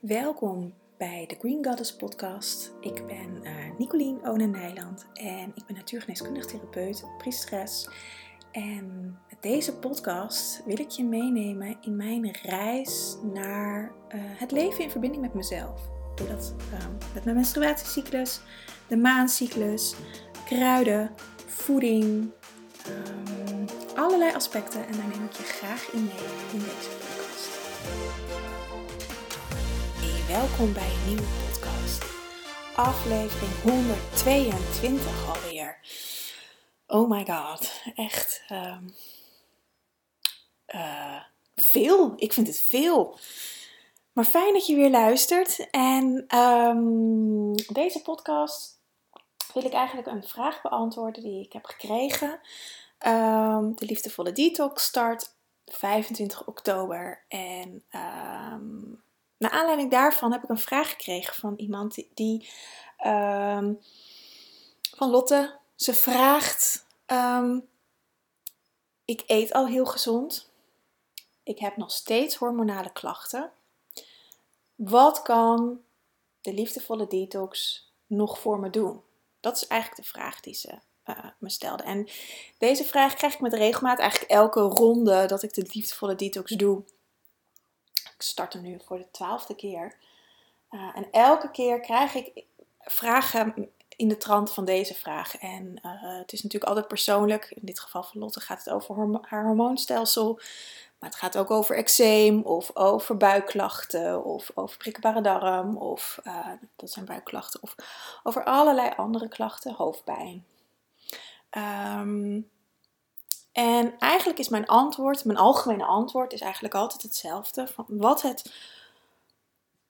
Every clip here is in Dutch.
Welkom bij de Green Goddess podcast. Ik ben uh, Nicolien Onen Nijland en ik ben natuurgeneeskundig therapeut, priesteres. En met deze podcast wil ik je meenemen in mijn reis naar uh, het leven in verbinding met mezelf. Ik doe dat uh, met mijn menstruatiecyclus, de maancyclus, kruiden, voeding, um, allerlei aspecten. En daar neem ik je graag in mee in deze podcast. Welkom bij een nieuwe podcast. Aflevering 122 alweer. Oh my god, echt um, uh, veel. Ik vind het veel. Maar fijn dat je weer luistert. En um, deze podcast wil ik eigenlijk een vraag beantwoorden die ik heb gekregen. Um, de liefdevolle detox start 25 oktober. En naar aanleiding daarvan heb ik een vraag gekregen van iemand die, um, van Lotte. Ze vraagt: Ik eet al heel gezond. Ik heb nog steeds hormonale klachten. Wat kan de liefdevolle detox nog voor me doen? Dat is eigenlijk de vraag die ze uh, me stelde. En deze vraag krijg ik met regelmaat, eigenlijk elke ronde dat ik de liefdevolle detox doe. Ik start er nu voor de twaalfde keer. Uh, en elke keer krijg ik vragen in de trant van deze vraag. En uh, het is natuurlijk altijd persoonlijk. In dit geval van Lotte gaat het over haar hormoonstelsel. Maar het gaat ook over eczeem of over buikklachten of over prikkelbare darm of uh, dat zijn buikklachten of over allerlei andere klachten, hoofdpijn. Um, en eigenlijk is mijn antwoord, mijn algemene antwoord is eigenlijk altijd hetzelfde. Van wat het,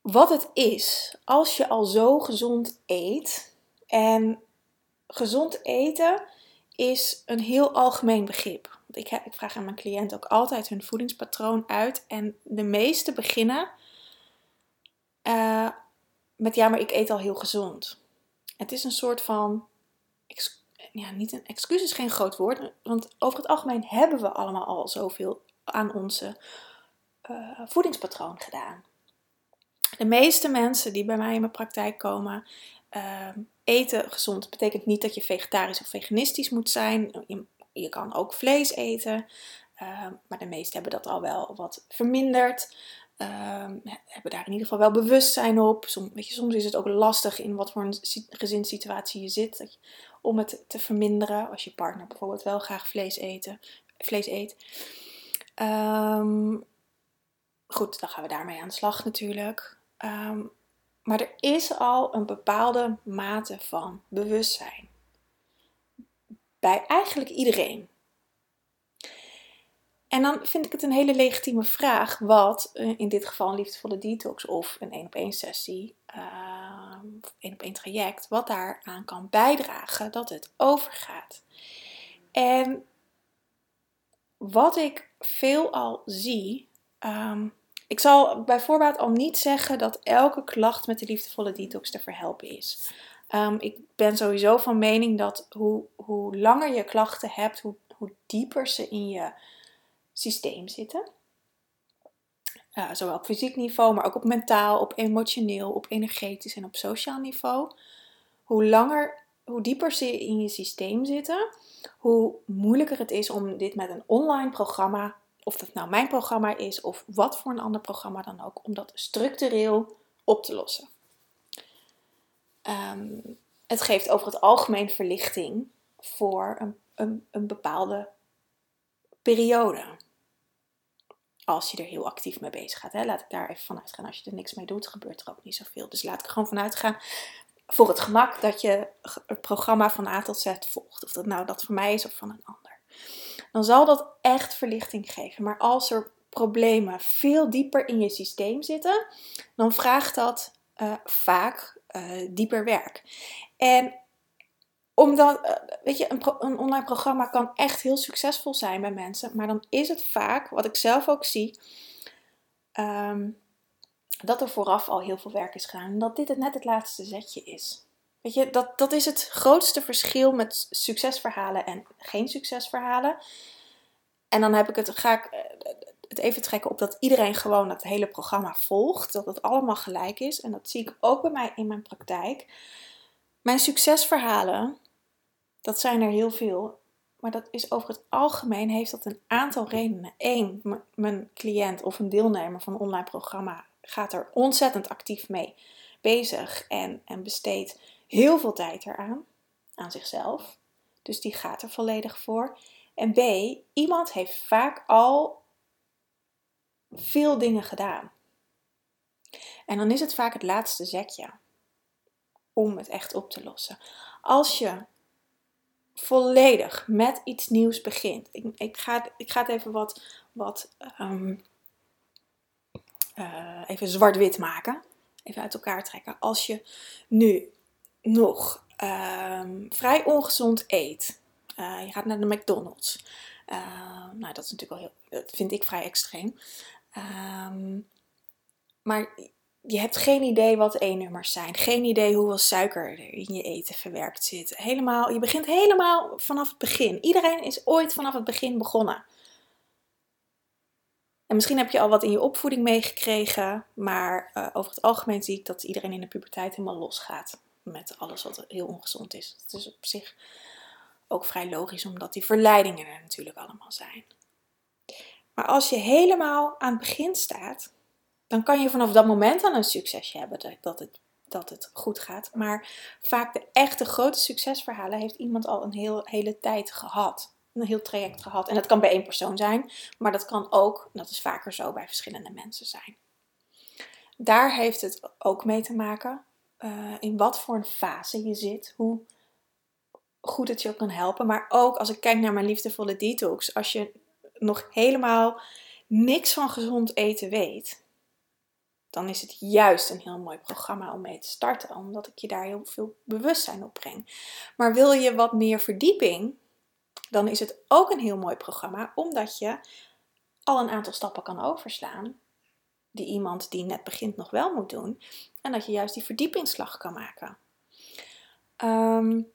wat het is als je al zo gezond eet. En gezond eten is een heel algemeen begrip. Want ik, ik vraag aan mijn cliënt ook altijd hun voedingspatroon uit. En de meeste beginnen uh, met ja, maar ik eet al heel gezond. Het is een soort van, ja, niet een excuus is geen groot woord. Want over het algemeen hebben we allemaal al zoveel aan onze uh, voedingspatroon gedaan. De meeste mensen die bij mij in mijn praktijk komen, uh, eten gezond. Betekent niet dat je vegetarisch of veganistisch moet zijn. Je, je kan ook vlees eten. Uh, maar de meesten hebben dat al wel wat verminderd. Uh, hebben daar in ieder geval wel bewustzijn op. Soms is het ook lastig in wat voor een gezinssituatie je zit. Dat je, om het te verminderen. Als je partner bijvoorbeeld wel graag vlees, vlees eet. Um, goed, dan gaan we daarmee aan de slag natuurlijk. Um, maar er is al een bepaalde mate van bewustzijn. Bij eigenlijk iedereen. En dan vind ik het een hele legitieme vraag wat eh, in dit geval een liefdevolle detox of een één op één sessie, uh, één op één traject, wat daaraan kan bijdragen dat het overgaat. En wat ik veel al zie, um, ik zal bij voorbaat al niet zeggen dat elke klacht met de liefdevolle detox te verhelpen is. Um, ik ben sowieso van mening dat hoe, hoe langer je klachten hebt, hoe, hoe dieper ze in je systeem zitten. Zowel op fysiek niveau, maar ook op mentaal, op emotioneel, op energetisch en op sociaal niveau. Hoe langer, hoe dieper ze in je systeem zitten, hoe moeilijker het is om dit met een online programma of dat nou mijn programma is of wat voor een ander programma dan ook, om dat structureel op te lossen. Um, het geeft over het algemeen verlichting voor een, een, een bepaalde periode. Als je er heel actief mee bezig gaat. Hè? Laat ik daar even vanuit gaan. Als je er niks mee doet, gebeurt er ook niet zoveel. Dus laat ik er gewoon vanuit gaan voor het gemak dat je het programma van A tot Z volgt. Of dat nou dat voor mij is of van een ander dan zal dat echt verlichting geven. Maar als er problemen veel dieper in je systeem zitten, dan vraagt dat uh, vaak uh, dieper werk. En omdat, uh, weet je, een, een, online programma kan echt heel succesvol zijn bij mensen, maar dan is het vaak, wat ik zelf ook zie, um, dat er vooraf al heel veel werk is gedaan en dat dit het net het laatste zetje is. Weet je, dat, dat is het grootste verschil met succesverhalen en geen succesverhalen. En dan heb ik het, ga ik, het even trekken op dat iedereen gewoon het hele programma volgt. Dat het allemaal gelijk is. En dat zie ik ook bij mij in mijn praktijk. Mijn succesverhalen, dat zijn er heel veel. Maar dat is over het algemeen heeft dat een aantal redenen. Eén, mijn cliënt of een deelnemer van een online programma gaat er ontzettend actief mee bezig en, en besteedt heel veel tijd eraan, aan zichzelf. Dus die gaat er volledig voor. En B, iemand heeft vaak al veel dingen gedaan. En dan is het vaak het laatste zekje om het echt op te lossen. Als je volledig met iets nieuws begint. Ik, ik, ga, ik ga het even wat, wat um, uh, even zwart-wit maken. Even uit elkaar trekken. Als je nu nog um, vrij ongezond eet. Uh, je gaat naar de McDonald's. Uh, nou, dat is natuurlijk wel heel, dat vind ik vrij extreem. Um, maar je hebt geen idee wat E-nummers zijn. Geen idee hoeveel suiker er in je eten verwerkt zit. Helemaal, je begint helemaal vanaf het begin. Iedereen is ooit vanaf het begin begonnen. En misschien heb je al wat in je opvoeding meegekregen, maar uh, over het algemeen zie ik dat iedereen in de puberteit helemaal losgaat met alles wat heel ongezond is. Het is op zich ook vrij logisch, omdat die verleidingen er natuurlijk allemaal zijn. Maar als je helemaal aan het begin staat, dan kan je vanaf dat moment al een succesje hebben dat het, dat het goed gaat. Maar vaak de echte grote succesverhalen heeft iemand al een heel, hele tijd gehad. Een heel traject gehad. En dat kan bij één persoon zijn, maar dat kan ook, dat is vaker zo, bij verschillende mensen zijn. Daar heeft het ook mee te maken uh, in wat voor een fase je zit, hoe goed het je ook kan helpen. Maar ook als ik kijk naar mijn liefdevolle detox, als je nog helemaal niks van gezond eten weet, dan is het juist een heel mooi programma om mee te starten, omdat ik je daar heel veel bewustzijn op breng. Maar wil je wat meer verdieping, dan is het ook een heel mooi programma, omdat je al een aantal stappen kan overslaan die iemand die net begint nog wel moet doen. En dat je juist die verdiepingsslag kan maken. Um,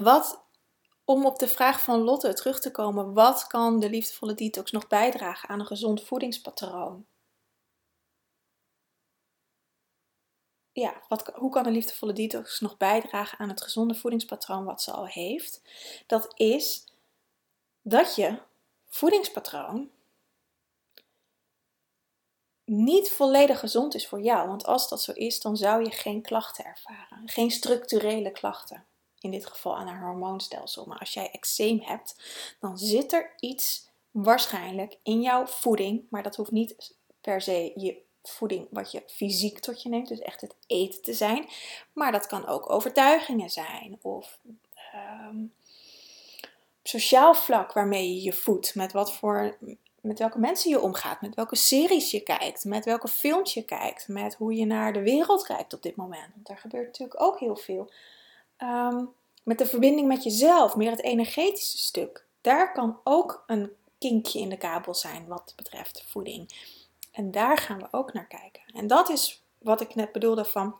wat, om op de vraag van Lotte terug te komen, wat kan de liefdevolle detox nog bijdragen aan een gezond voedingspatroon? Ja, wat, hoe kan de liefdevolle detox nog bijdragen aan het gezonde voedingspatroon wat ze al heeft? Dat is dat je voedingspatroon niet volledig gezond is voor jou. Want als dat zo is, dan zou je geen klachten ervaren. Geen structurele klachten. In dit geval aan haar hormoonstelsel. Maar als jij eczeem hebt, dan zit er iets waarschijnlijk in jouw voeding. Maar dat hoeft niet per se je voeding wat je fysiek tot je neemt. Dus echt het eten te zijn. Maar dat kan ook overtuigingen zijn. Of um, sociaal vlak waarmee je je voedt. Met wat voor met welke mensen je omgaat, met welke series je kijkt, met welke films je kijkt, met hoe je naar de wereld kijkt op dit moment. Want daar gebeurt natuurlijk ook heel veel. Ehm, met de verbinding met jezelf, meer het energetische stuk. Daar kan ook een kinkje in de kabel zijn wat betreft voeding. En daar gaan we ook naar kijken. En dat is wat ik net bedoelde van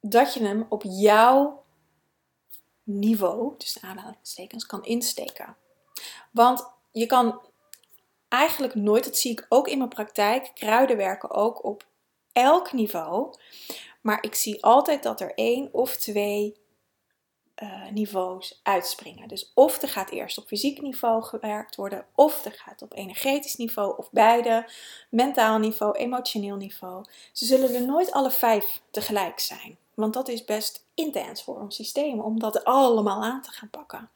dat je hem op jouw niveau, dus de aanhalingstekens, kan insteken. Want je kan eigenlijk nooit, dat zie ik ook in mijn praktijk, kruiden werken ook op elk niveau. Maar ik zie altijd dat er één of twee uh, niveaus uitspringen. Dus of er gaat eerst op fysiek niveau gewerkt worden, of er gaat op energetisch niveau, of beide, mentaal niveau, emotioneel niveau. Ze zullen er nooit alle vijf tegelijk zijn. Want dat is best intens voor ons systeem om dat allemaal aan te gaan pakken.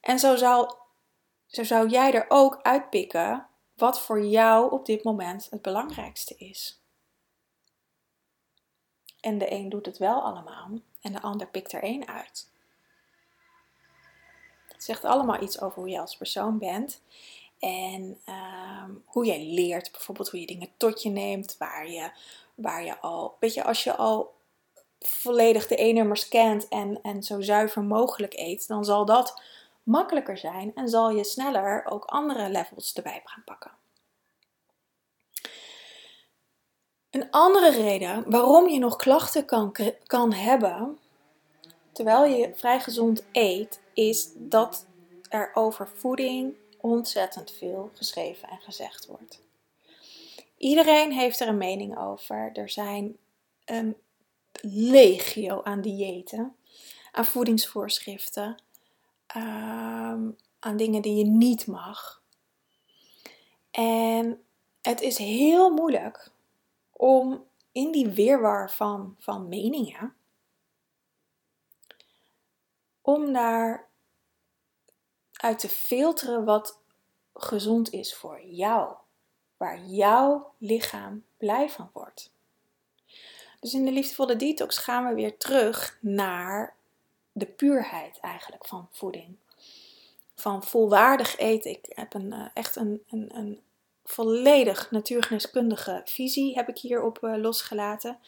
En zo, zal, zo zou jij er ook uitpikken wat voor jou op dit moment het belangrijkste is. En de een doet het wel allemaal en de ander pikt er één uit. Het zegt allemaal iets over hoe je als persoon bent en ehm, hoe jij leert, bijvoorbeeld hoe je dingen tot je neemt, waar je, waar je al, weet je, als je al volledig de E-nummers kent en, en zo zuiver mogelijk eet, dan zal dat makkelijker zijn en zal je sneller ook andere levels erbij gaan pakken. Een andere reden waarom je nog klachten kan, kan hebben terwijl je vrij gezond eet, is dat er over voeding ontzettend veel geschreven en gezegd wordt. Iedereen heeft er een mening over. Er zijn een legio aan diëten, aan voedingsvoorschriften, ehm, aan dingen die je niet mag. En het is heel moeilijk om in die weerwar van, van meningen, om daar uit te filteren wat gezond is voor jou, waar jouw lichaam blij van wordt. Dus in de liefdevolle detox gaan we weer terug naar de puurheid eigenlijk van voeding. Van volwaardig eten. Ik heb een, eh, echt een, een, een volledig natuurgeneeskundige visie heb ik hierop uh, losgelaten.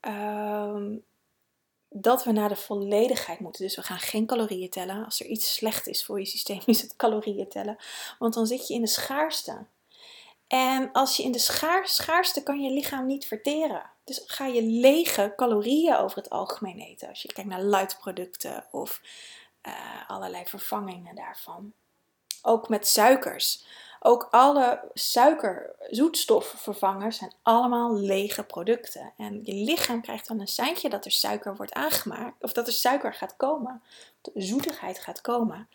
Ehm, dat we naar de volledigheid moeten. Dus we gaan geen calorieën tellen. Als er iets slecht is voor je systeem, is het calorieën tellen. Want dan zit je in de schaarste. En als je in de schaar, schaarste kan je lichaam niet verteren. Dus ga je lege calorieën over het algemeen eten. Als je kijkt naar luidproducten of uh, allerlei vervangingen daarvan. Ook met suikers. Ook alle suiker, zoetstofvervangers zijn allemaal lege producten. En je lichaam krijgt dan een seintje dat er suiker wordt aangemaakt. Of dat er suiker gaat komen. De zoetigheid gaat komen.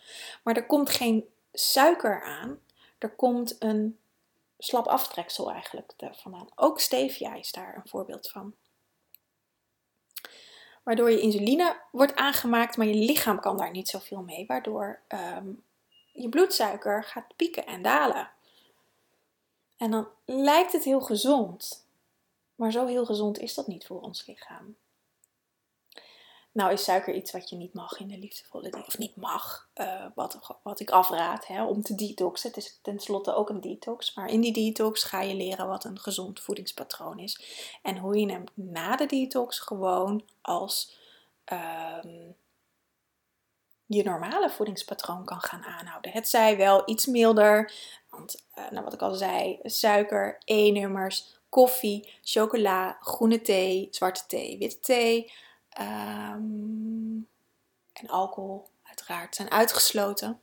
Maar er komt geen suiker aan. Er komt een slap aftreksel eigenlijk vandaan. Ook stevia is daar een voorbeeld van. Waardoor je insuline wordt aangemaakt, maar je lichaam kan daar niet zoveel mee. Waardoor ehm, je bloedsuiker gaat pieken en dalen. En dan lijkt het heel gezond. Maar zo heel gezond is dat niet voor ons lichaam. Nou is suiker iets wat je niet mag in de liefdevolle detox. Of niet mag, uh, wat, wat ik afraad hè, om te detoxen. Het is tenslotte ook een detox. Maar in die detox ga je leren wat een gezond voedingspatroon is. En hoe je hem na de detox gewoon als ehm, je normale voedingspatroon kan gaan aanhouden. Het zij wel iets milder. Want uh, nou, wat ik al zei, suiker, E-nummers, koffie, chocola, groene thee, zwarte thee, witte thee Ehm, en alcohol uiteraard zijn uitgesloten.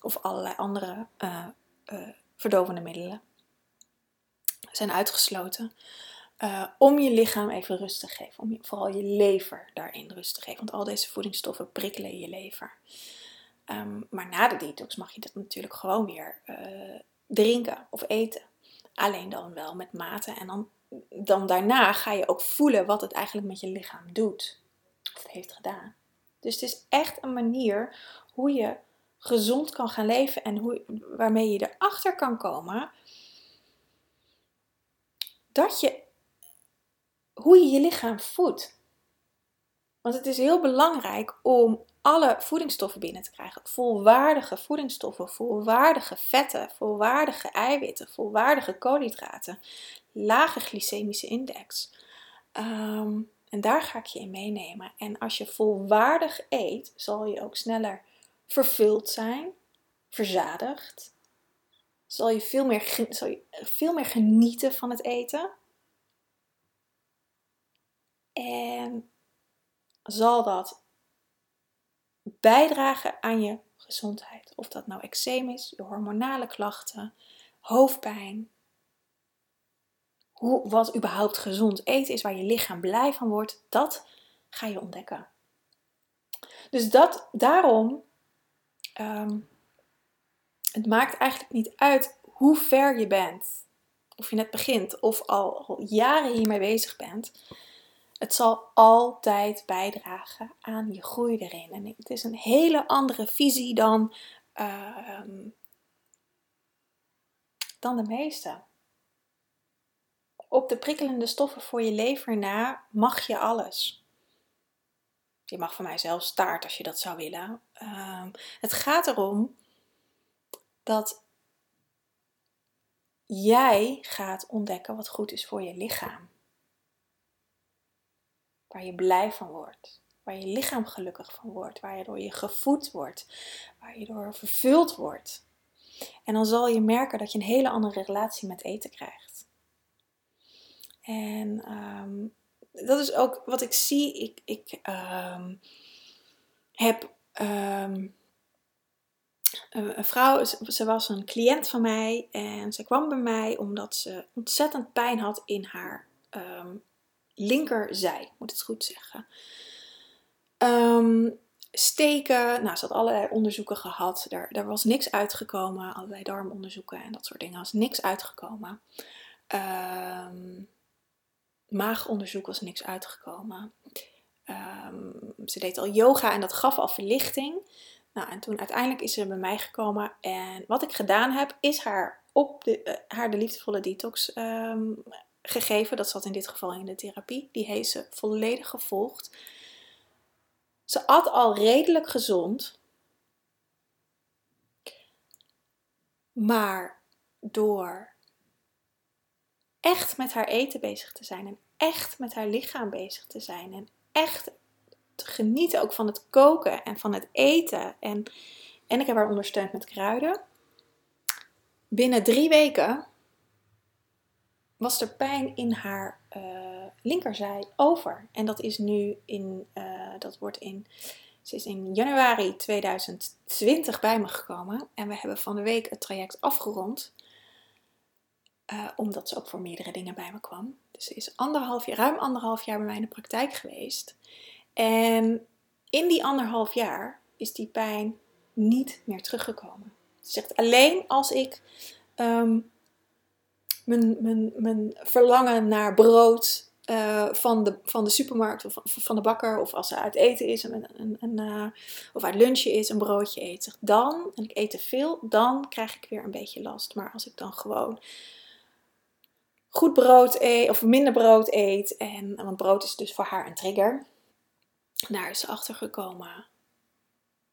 Of allerlei andere uh, uh, verdovende middelen zijn uitgesloten. Uh, om je lichaam even rust te geven. Om vooral je lever daarin rust te geven. Want al deze voedingsstoffen prikkelen je lever. Um, maar na de detox mag je dat natuurlijk gewoon weer drinken of eten. Alleen dan wel met mate. En dan dan daarna ga je ook voelen wat het eigenlijk met je lichaam doet. Of heeft gedaan. Dus het is echt een manier hoe je gezond kan gaan leven en hoe, waarmee je erachter kan komen dat je, hoe je je lichaam voedt. Want het is heel belangrijk om alle voedingsstoffen binnen te krijgen. Volwaardige voedingsstoffen, volwaardige vetten, volwaardige eiwitten, volwaardige koolhydraten, lage glycemische index. Ehm, en daar ga ik je in meenemen. En als je volwaardig eet, zal je ook sneller vervuld zijn, verzadigd. Zal je veel meer, zal je veel meer genieten van het eten. En zal dat bijdragen aan je gezondheid. Of dat nou eczeem is, je hormonale klachten, hoofdpijn. Hoe, wat überhaupt gezond eten is, waar je lichaam blij van wordt, dat ga je ontdekken. Dus dat, daarom, um, het maakt eigenlijk niet uit hoe ver je bent. Of je net begint of al jaren hiermee bezig bent. Het zal altijd bijdragen aan je groei erin. En het is een hele andere visie dan, uh, dan de meeste. Op de prikkelende stoffen voor je lever na mag je alles. Je mag van mij zelfs staart als je dat zou willen. Uh, het gaat erom dat jij gaat ontdekken wat goed is voor je lichaam waar je blij van wordt, waar je lichaam gelukkig van wordt, waar je door gevoed wordt, waar je door vervuld wordt. En dan zal je merken dat je een hele andere relatie met eten krijgt. En ehm, dat is ook wat ik zie. Ik, ik um, heb um, een vrouw, ze was een cliënt van mij en ze kwam bij mij omdat ze ontzettend pijn had in haar um, linkerzij, moet het goed zeggen. Um, steken, nou, ze had allerlei onderzoeken gehad, daar, daar was niks uitgekomen, allerlei darmonderzoeken en dat soort dingen, was niks uitgekomen. Um, maagonderzoek was niks uitgekomen. ze deed al yoga en dat gaf al verlichting. Nou, en toen uiteindelijk is ze bij mij gekomen. En wat ik gedaan heb, is haar, op de, uh, haar de liefdevolle detox um, gegeven. Dat zat in dit geval in de therapie. Die heeft ze volledig gevolgd. Ze at al redelijk gezond. Maar door echt met haar eten bezig te zijn en echt met haar lichaam bezig te zijn en echt te genieten ook van het koken en van het eten. En, en ik heb haar ondersteund met kruiden. Binnen drie weken was er pijn in haar uh, linkerzij over. En dat is nu in, uh, dat wordt in, ze is in januari 2020 bij me gekomen. En we hebben van de week het traject afgerond. Uh, omdat ze ook voor meerdere dingen bij me kwam. Dus ze is anderhalf jaar, ruim anderhalf jaar bij mij in de praktijk geweest. En in die anderhalf jaar is die pijn niet meer teruggekomen. Ze zegt alleen als ik um, mijn, verlangen naar brood uh, van, de, van de supermarkt of van de bakker, of als ze uit eten is, uh, of uit lunchen is, een broodje eet. Zegt dan, en ik eet te veel, dan krijg ik weer een beetje last. Maar als ik dan gewoon goed brood eet, of minder brood eet, en, want brood is dus voor haar een trigger daar is ze achter gekomen,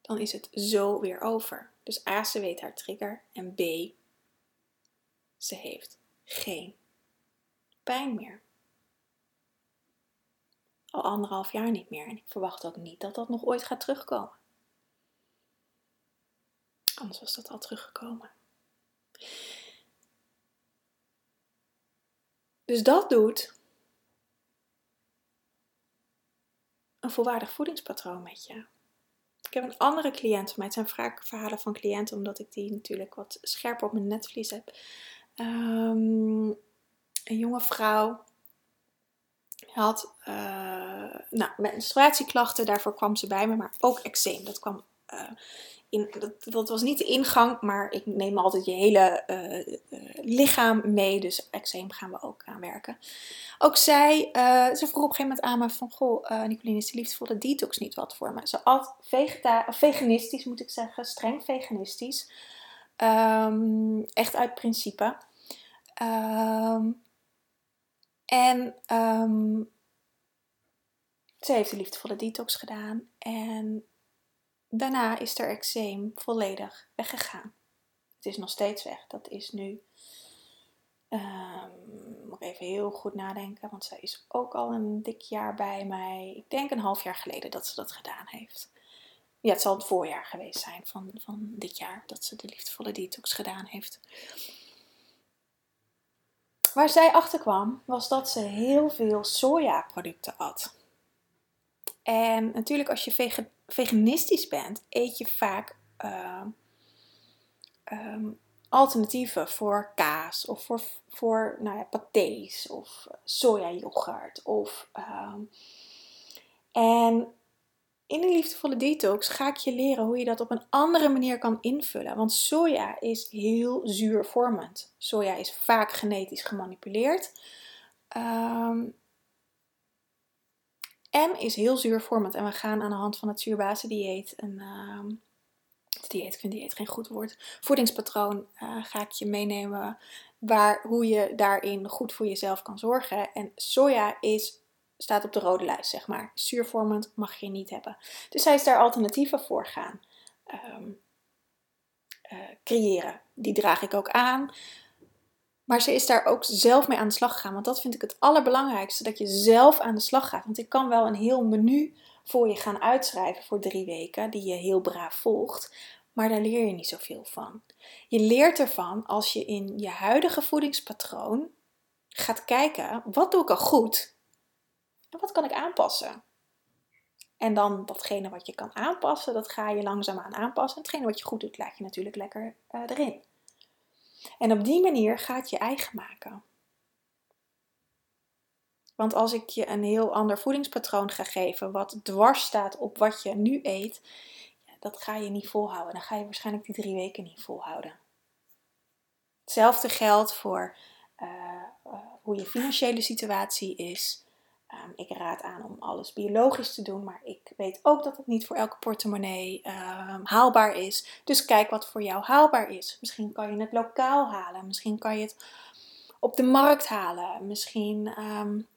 dan is het zo weer over. Dus A, ze weet haar trigger en B, ze heeft geen pijn meer. Al anderhalf jaar niet meer en ik verwacht ook niet dat dat nog ooit gaat terugkomen. Anders was dat al teruggekomen. Dus dat doet een volwaardig voedingspatroon met je. Ik heb een andere cliënt van mij. Het zijn vaak verhalen van cliënten, omdat ik die natuurlijk wat scherper op mijn netvlies heb. Um, een jonge vrouw had uh, nou, menstruatieklachten, daarvoor kwam ze bij me, maar ook eczeem. Dat kwam uh, in, dat, dat, was niet de ingang, maar ik neem altijd je hele uh, lichaam mee. Dus eczeem gaan we ook aan werken. Ook zij, ze vroeg op een gegeven moment aan me van... Goh, uh, Nicoline, is de detox niet wat voor me? Ze at vegeta veganistisch, moet ik zeggen. Streng veganistisch. Um, echt uit principe. Um, en um, ze heeft de liefdevolle detox gedaan. En Daarna is er eczeem volledig weggegaan. Het is nog steeds weg. Dat is nu. Moet ik even heel goed nadenken, want zij is ook al een dik jaar bij mij. Ik denk een half jaar geleden dat ze dat gedaan heeft. Ja, het zal het voorjaar geweest zijn van, van dit jaar dat ze de liefdevolle detox gedaan heeft. Waar zij achter kwam, was dat ze heel veel sojaproducten at. En natuurlijk, als je veganistisch bent, eet je vaak uh, um, alternatieven voor kaas of voor, voor nou ja, patés of sojayoghurt. Of, um, en in de liefdevolle detox ga ik je leren hoe je dat op een andere manier kan invullen. Want soja is heel zuurvormend. Soja is vaak genetisch gemanipuleerd. Um, en is heel zuurvormend. En we gaan aan de hand van het zuurbasendieet, een uh, dieet, ik vind dieet geen goed woord, voedingspatroon, uh, ga ik je meenemen waar, hoe je daarin goed voor jezelf kan zorgen. En soja is, staat op de rode lijst, zeg maar. Zuurvormend mag je niet hebben. Dus hij is daar alternatieven voor gaan um, uh, creëren. Die draag ik ook aan. Maar ze is daar ook zelf mee aan de slag gegaan. Want dat vind ik het allerbelangrijkste. Dat je zelf aan de slag gaat. Want ik kan wel een heel menu voor je gaan uitschrijven voor drie weken. Die je heel braaf volgt. Maar daar leer je niet zoveel van. Je leert ervan als je in je huidige voedingspatroon gaat kijken. Wat doe ik al goed? En wat kan ik aanpassen? En dan datgene wat je kan aanpassen, dat ga je langzaamaan aanpassen. En hetgene wat je goed doet, laat je natuurlijk lekker uh, erin. En op die manier ga je eigen maken. Want als ik je een heel ander voedingspatroon ga geven, wat dwars staat op wat je nu eet, dat ga je niet volhouden. Dan ga je waarschijnlijk die drie weken niet volhouden. Hetzelfde geldt voor uh, uh, hoe je financiële situatie is. Um, ik raad aan om alles biologisch te doen, maar ik weet ook dat het niet voor elke portemonnee um, haalbaar is. Dus kijk wat voor jou haalbaar is. Misschien kan je het lokaal halen, misschien kan je het op de markt halen, misschien um,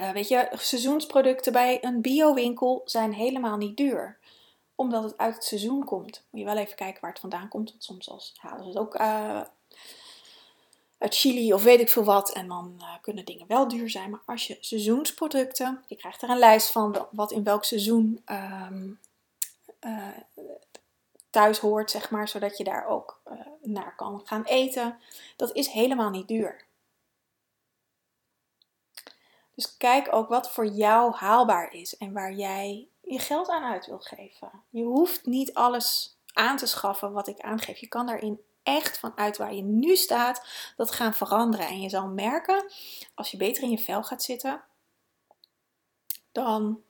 uh, weet je, seizoensproducten bij een biowinkel zijn helemaal niet duur. Omdat het uit het seizoen komt. Moet je wel even kijken waar het vandaan komt. Want soms als, halen ze het ook uh, uit Chili of weet ik veel wat. En dan uh, kunnen dingen wel duur zijn. Maar als je seizoensproducten, je krijgt er een lijst van wat in welk seizoen um, thuis hoort, zeg maar. Zodat je daar ook naar kan gaan eten. Dat is helemaal niet duur. Dus kijk ook wat voor jou haalbaar is en waar jij je geld aan uit wil geven. Je hoeft niet alles aan te schaffen wat ik aangeef. Je kan daarin echt vanuit waar je nu staat dat gaan veranderen. En je zal merken, als je beter in je vel gaat zitten, dan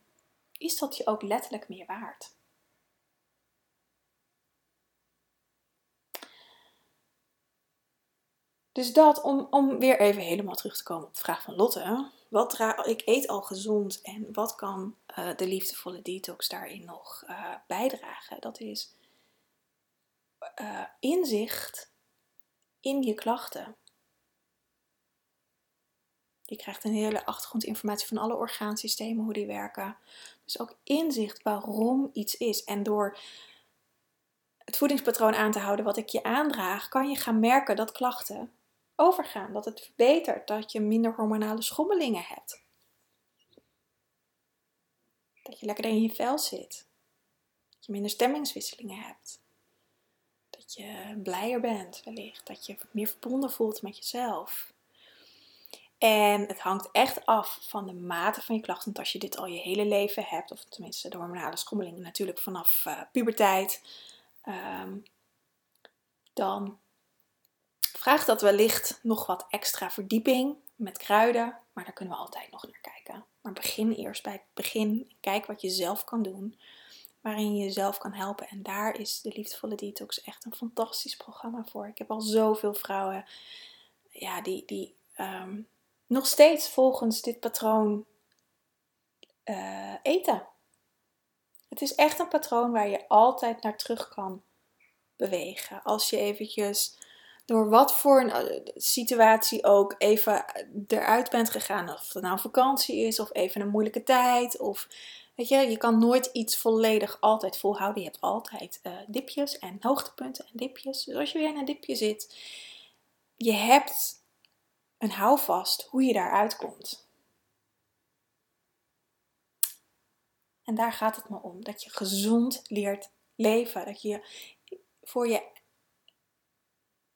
is dat je ook letterlijk meer waard. Dus dat, om, om weer even helemaal terug te komen op de vraag van Lotte. Wat ik eet al gezond en wat kan uh, de liefdevolle detox daarin nog uh, bijdragen? Dat is uh, inzicht in je klachten. Je krijgt een hele achtergrondinformatie van alle orgaansystemen, hoe die werken. Dus ook inzicht waarom iets is. En door het voedingspatroon aan te houden wat ik je aandraag, kan je gaan merken dat klachten overgaan. Dat het verbetert, dat je minder hormonale schommelingen hebt. Dat je lekker in je vel zit. Dat je minder stemmingswisselingen hebt. Dat je blijer bent wellicht. Dat je meer verbonden voelt met jezelf. En het hangt echt af van de mate van je klachten. Want als je dit al je hele leven hebt, of tenminste de hormonale schommelingen natuurlijk vanaf uh, puberteit, um, dan vraagt dat wellicht nog wat extra verdieping met kruiden, maar daar kunnen we altijd nog naar kijken. Maar begin eerst bij het begin. Kijk wat je zelf kan doen, waarin je jezelf kan helpen. En daar is de Liefdevolle Detox echt een fantastisch programma voor. Ik heb al zoveel vrouwen ja, die, die um, nog steeds volgens dit patroon uh, eten. Het is echt een patroon waar je altijd naar terug kan bewegen. Als je eventjes door wat voor een eh, situatie ook even eruit bent gegaan. Of het nou vakantie is of even een moeilijke tijd. Of weet je, je kan nooit iets volledig altijd volhouden. Je hebt altijd uh, dipjes en hoogtepunten en dipjes. Dus als je weer in een dipje zit, je hebt een houvast hoe je daaruit komt. En daar gaat het me om. Dat je gezond leert leven. Dat je voor je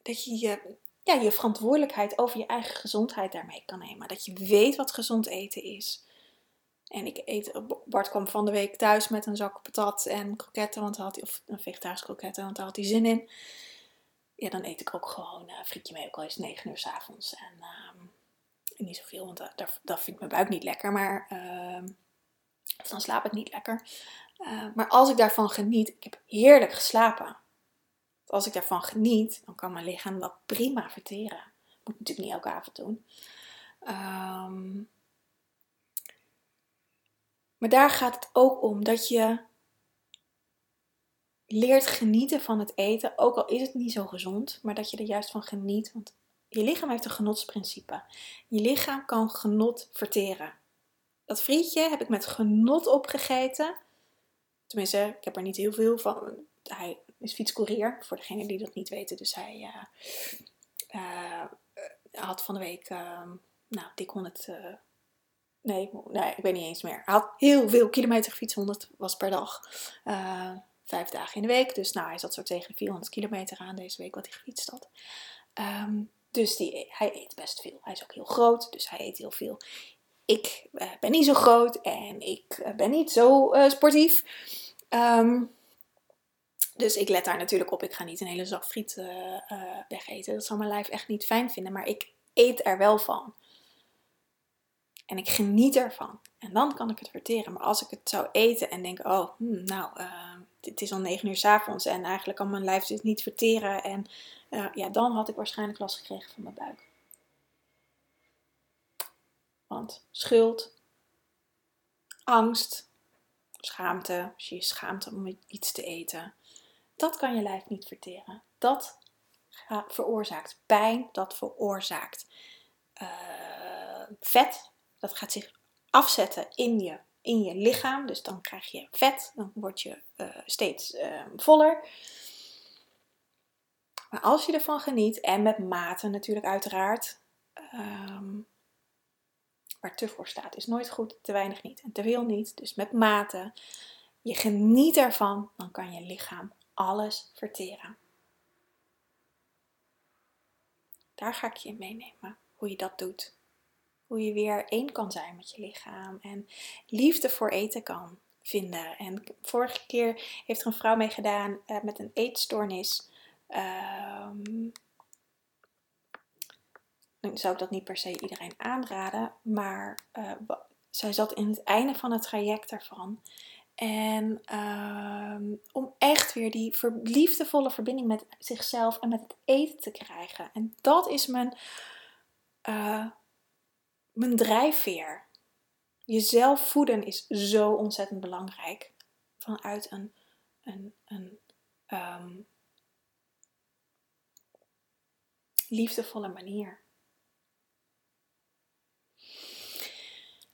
dat je je, ja, je verantwoordelijkheid over je eigen gezondheid daarmee kan nemen. Dat je weet wat gezond eten is. En ik eet, Bart kwam van de week thuis met een zak patat en kroketten, want had hij, of een vegetarische kroketten, want daar had hij zin in. Ja, dan eet ik ook gewoon uh, frietje mee, ook al is 9 uur s avonds. En uh, niet zoveel, want dat, dat vindt mijn buik niet lekker, maar uh, dan slaap ik niet lekker. Uh, maar als ik daarvan geniet, ik heb heerlijk geslapen als ik daarvan geniet, dan kan mijn lichaam dat prima verteren. Moet natuurlijk niet elke avond doen. Um, maar daar gaat het ook om dat je leert genieten van het eten, ook al is het niet zo gezond, maar dat je er juist van geniet. Want je lichaam heeft een genotsprincipe. Je lichaam kan genot verteren. Dat frietje heb ik met genot opgegeten. Tenminste, ik heb er niet heel veel van. Hij is fietscourier, voor degenen die dat niet weten. Dus hij uh, had van de week, uh, nou, dik 100, nee, nee, ik weet niet eens meer. Hij had heel veel kilometer gefietst, 100 was per dag. vijf dagen in de week. Dus nou, hij zat zo tegen de 400 kilometer aan deze week wat hij gefietst had. Um, dus die, hij eet best veel. Hij is ook heel groot, dus hij eet heel veel. ik eh, ben niet zo groot en ik eh, ben niet zo sportief. Ehm, dus ik let daar natuurlijk op. Ik ga niet een hele zak friet wegeten. Dat zal mijn lijf echt niet fijn vinden. Maar ik eet er wel van. En ik geniet ervan. En dan kan ik het verteren. Maar als ik het zou eten en denk, oh, hmm, nou, uh, het is al negen uur s avonds en eigenlijk kan mijn lijf dit niet verteren. En uh, ja, dan had ik waarschijnlijk last gekregen van mijn buik. Want schuld, angst, schaamte, als je je schaamt om iets te eten, dat kan je lijf niet verteren. Dat veroorzaakt pijn, dat veroorzaakt uh, vet, dat gaat zich afzetten in je, in je lichaam. Dus dan krijg je vet, dan word je uh, steeds uh, voller. Maar als je ervan geniet, en met mate natuurlijk uiteraard, um, waar te voor staat, is nooit goed, te weinig niet en te veel niet. Dus met mate, je geniet ervan, dan kan je lichaam alles verteren. Daar ga ik je in meenemen, hoe je dat doet. Hoe je weer één kan zijn met je lichaam en liefde voor eten kan vinden. En vorige keer heeft er een vrouw mee gedaan uh, met een eetstoornis. Um, nu zou ik dat niet per se iedereen aanraden, maar uh, zij zat in het einde van het traject daarvan. En uh, om echt weer die liefdevolle verbinding met zichzelf en met het eten te krijgen. En dat is mijn, uh, mijn drijfveer. Jezelf voeden is zo ontzettend belangrijk. Vanuit een, een, een um, liefdevolle manier.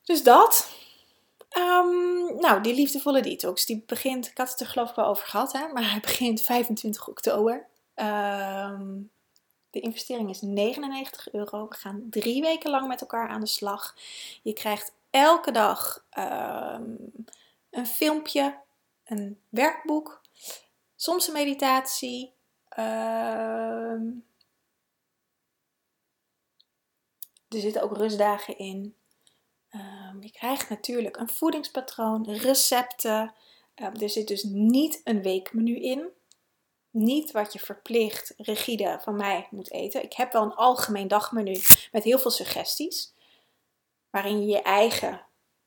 Dus dat. Um, nou, die liefdevolle detox, die begint, ik had het er geloof ik wel over gehad, hè, maar hij begint 25 oktober. Um, de investering is 99 euro. We gaan drie weken lang met elkaar aan de slag. Je krijgt elke dag um, een filmpje, een werkboek, soms een meditatie. Um, er zitten ook rustdagen in. Um, je krijgt natuurlijk een voedingspatroon, recepten. er zit dus niet een weekmenu in niet wat je verplicht, rigide van mij moet eten. Ik heb wel een algemeen dagmenu met heel veel suggesties. Waarin je je eigen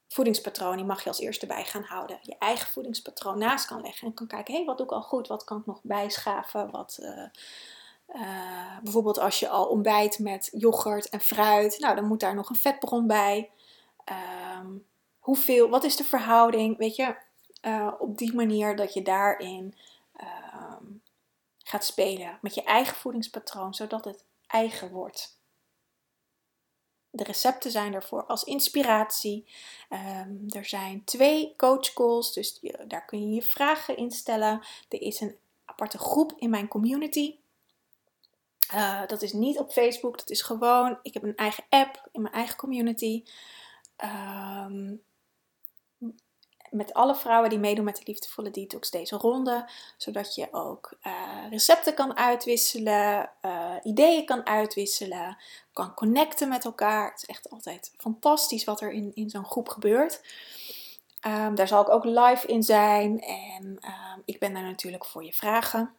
voedingspatroon, die mag je als eerste bij gaan houden. Je eigen voedingspatroon naast kan leggen. En kan kijken, hé, hey, wat doe ik al goed? Wat kan ik nog bijschaven? Wat, uh, uh, bijvoorbeeld als je al ontbijt met yoghurt en fruit. Nou, dan moet daar nog een vetbron bij. Um, hoeveel, wat is de verhouding? Weet je, uh, op die manier dat je daarin um, gaat spelen met je eigen voedingspatroon, zodat het eigen wordt. De recepten zijn ervoor als inspiratie. Um, er zijn twee coach calls, dus daar kun je je vragen instellen. Er is een aparte groep in mijn community. Uh, dat is niet op Facebook, dat is gewoon. Ik heb een eigen app in mijn eigen community. Um, met alle vrouwen die meedoen met de liefdevolle detox deze ronde. Zodat je ook uh, recepten kan uitwisselen, uh, ideeën kan uitwisselen, kan connecten met elkaar. Het is echt altijd fantastisch wat er in, in zo'n groep gebeurt. Um, daar zal ik ook live in zijn en um, ik ben daar natuurlijk voor je vragen.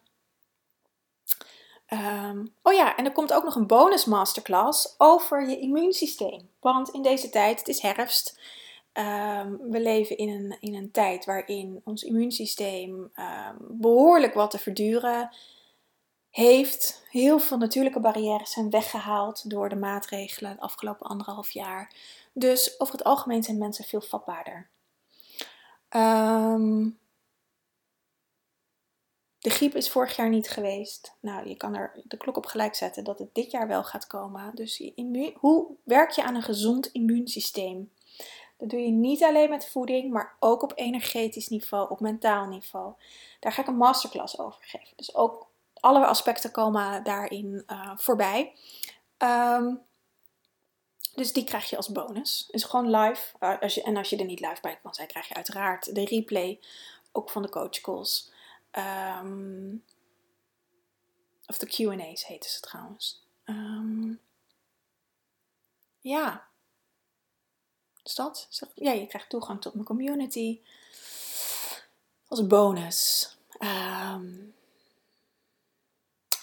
Um, oh ja, en er komt ook nog een bonus masterclass over je immuunsysteem. Want in deze tijd, het is herfst, Um, we leven in een, in een tijd waarin ons immuunsysteem um, behoorlijk wat te verduren heeft. Heel veel natuurlijke barrières zijn weggehaald door de maatregelen het afgelopen anderhalf jaar. Dus over het algemeen zijn mensen veel vatbaarder. Um, de griep is vorig jaar niet geweest. Nou, je kan er de klok op gelijk zetten dat het dit jaar wel gaat komen. Dus hoe werk je aan een gezond immuunsysteem? Dat doe je niet alleen met voeding, maar ook op energetisch niveau, op mentaal niveau. Daar ga ik een masterclass over geven. Dus ook alle aspecten komen daarin uh, voorbij. Um, dus die krijg je als bonus. Is gewoon live. Als je, en als je er niet live bij kan zijn, krijg je uiteraard de replay. Ook van de coach calls. Um, of de QA's heten ze trouwens. Um, ja, Dus dat. Ja, je krijgt toegang tot mijn community. Als bonus. Ehm,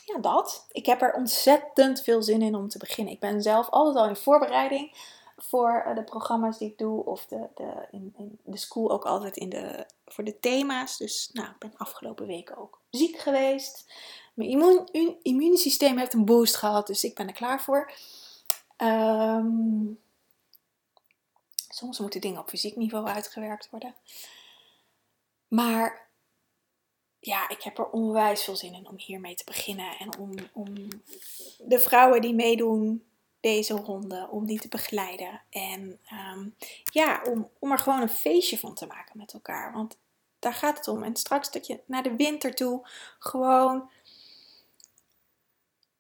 ja, dat. Ik heb er ontzettend veel zin in om te beginnen. Ik ben zelf altijd al in voorbereiding voor eh, de programma's die ik doe. Of de, de, in, in de school ook altijd in de, voor de thema's. Dus nou, ik ben afgelopen weken ook ziek geweest. Mijn immuun, immuunsysteem heeft een boost gehad, dus ik ben er klaar voor. Um, soms moeten dingen op fysiek niveau uitgewerkt worden. Maar ja, ik heb er onwijs veel zin in om hiermee te beginnen. En om, om de vrouwen die meedoen deze ronde, om die te begeleiden. En ehm, ja, om, om er gewoon een feestje van te maken met elkaar. Want daar gaat het om. En straks dat je naar de winter toe gewoon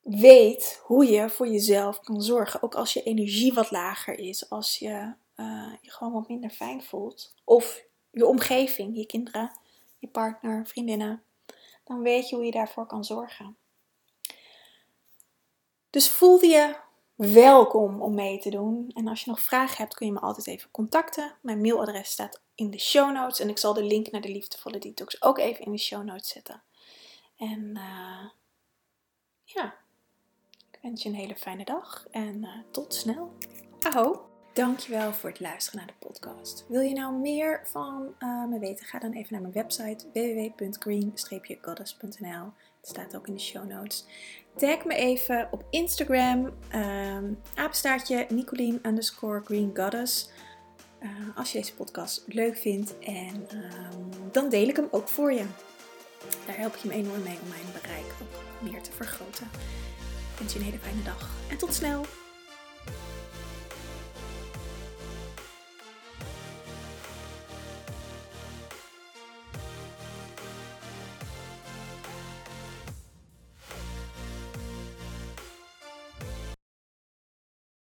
weet hoe je voor jezelf kan zorgen. Ook als je energie wat lager is, als je uh, je gewoon wat minder fijn voelt. Of je omgeving, je kinderen, je partner, vriendinnen. Dan weet je hoe je daarvoor kan zorgen. Dus voel je welkom om mee te doen. En als je nog vragen hebt, kun je me altijd even contacten. Mijn mailadres staat in de show notes. En ik zal de link naar de liefdevolle detox ook even in de show notes zetten. En uh, ja, ik wens je een hele fijne dag en uh, tot snel. Aho! Dankjewel voor het luisteren naar de podcast. Wil je nou meer van uh, me weten? Ga dan even naar mijn website www.green-goddess.nl. Het staat ook in de show notes. Tag me even op Instagram, um, apenstaartje Nicolien underscore Green Goddess. Uh, als je deze podcast leuk vindt en um, dan deel ik hem ook voor je. Daar help je me enorm mee om mijn bereik ook meer te vergroten. Ik wens je een hele fijne dag en tot snel!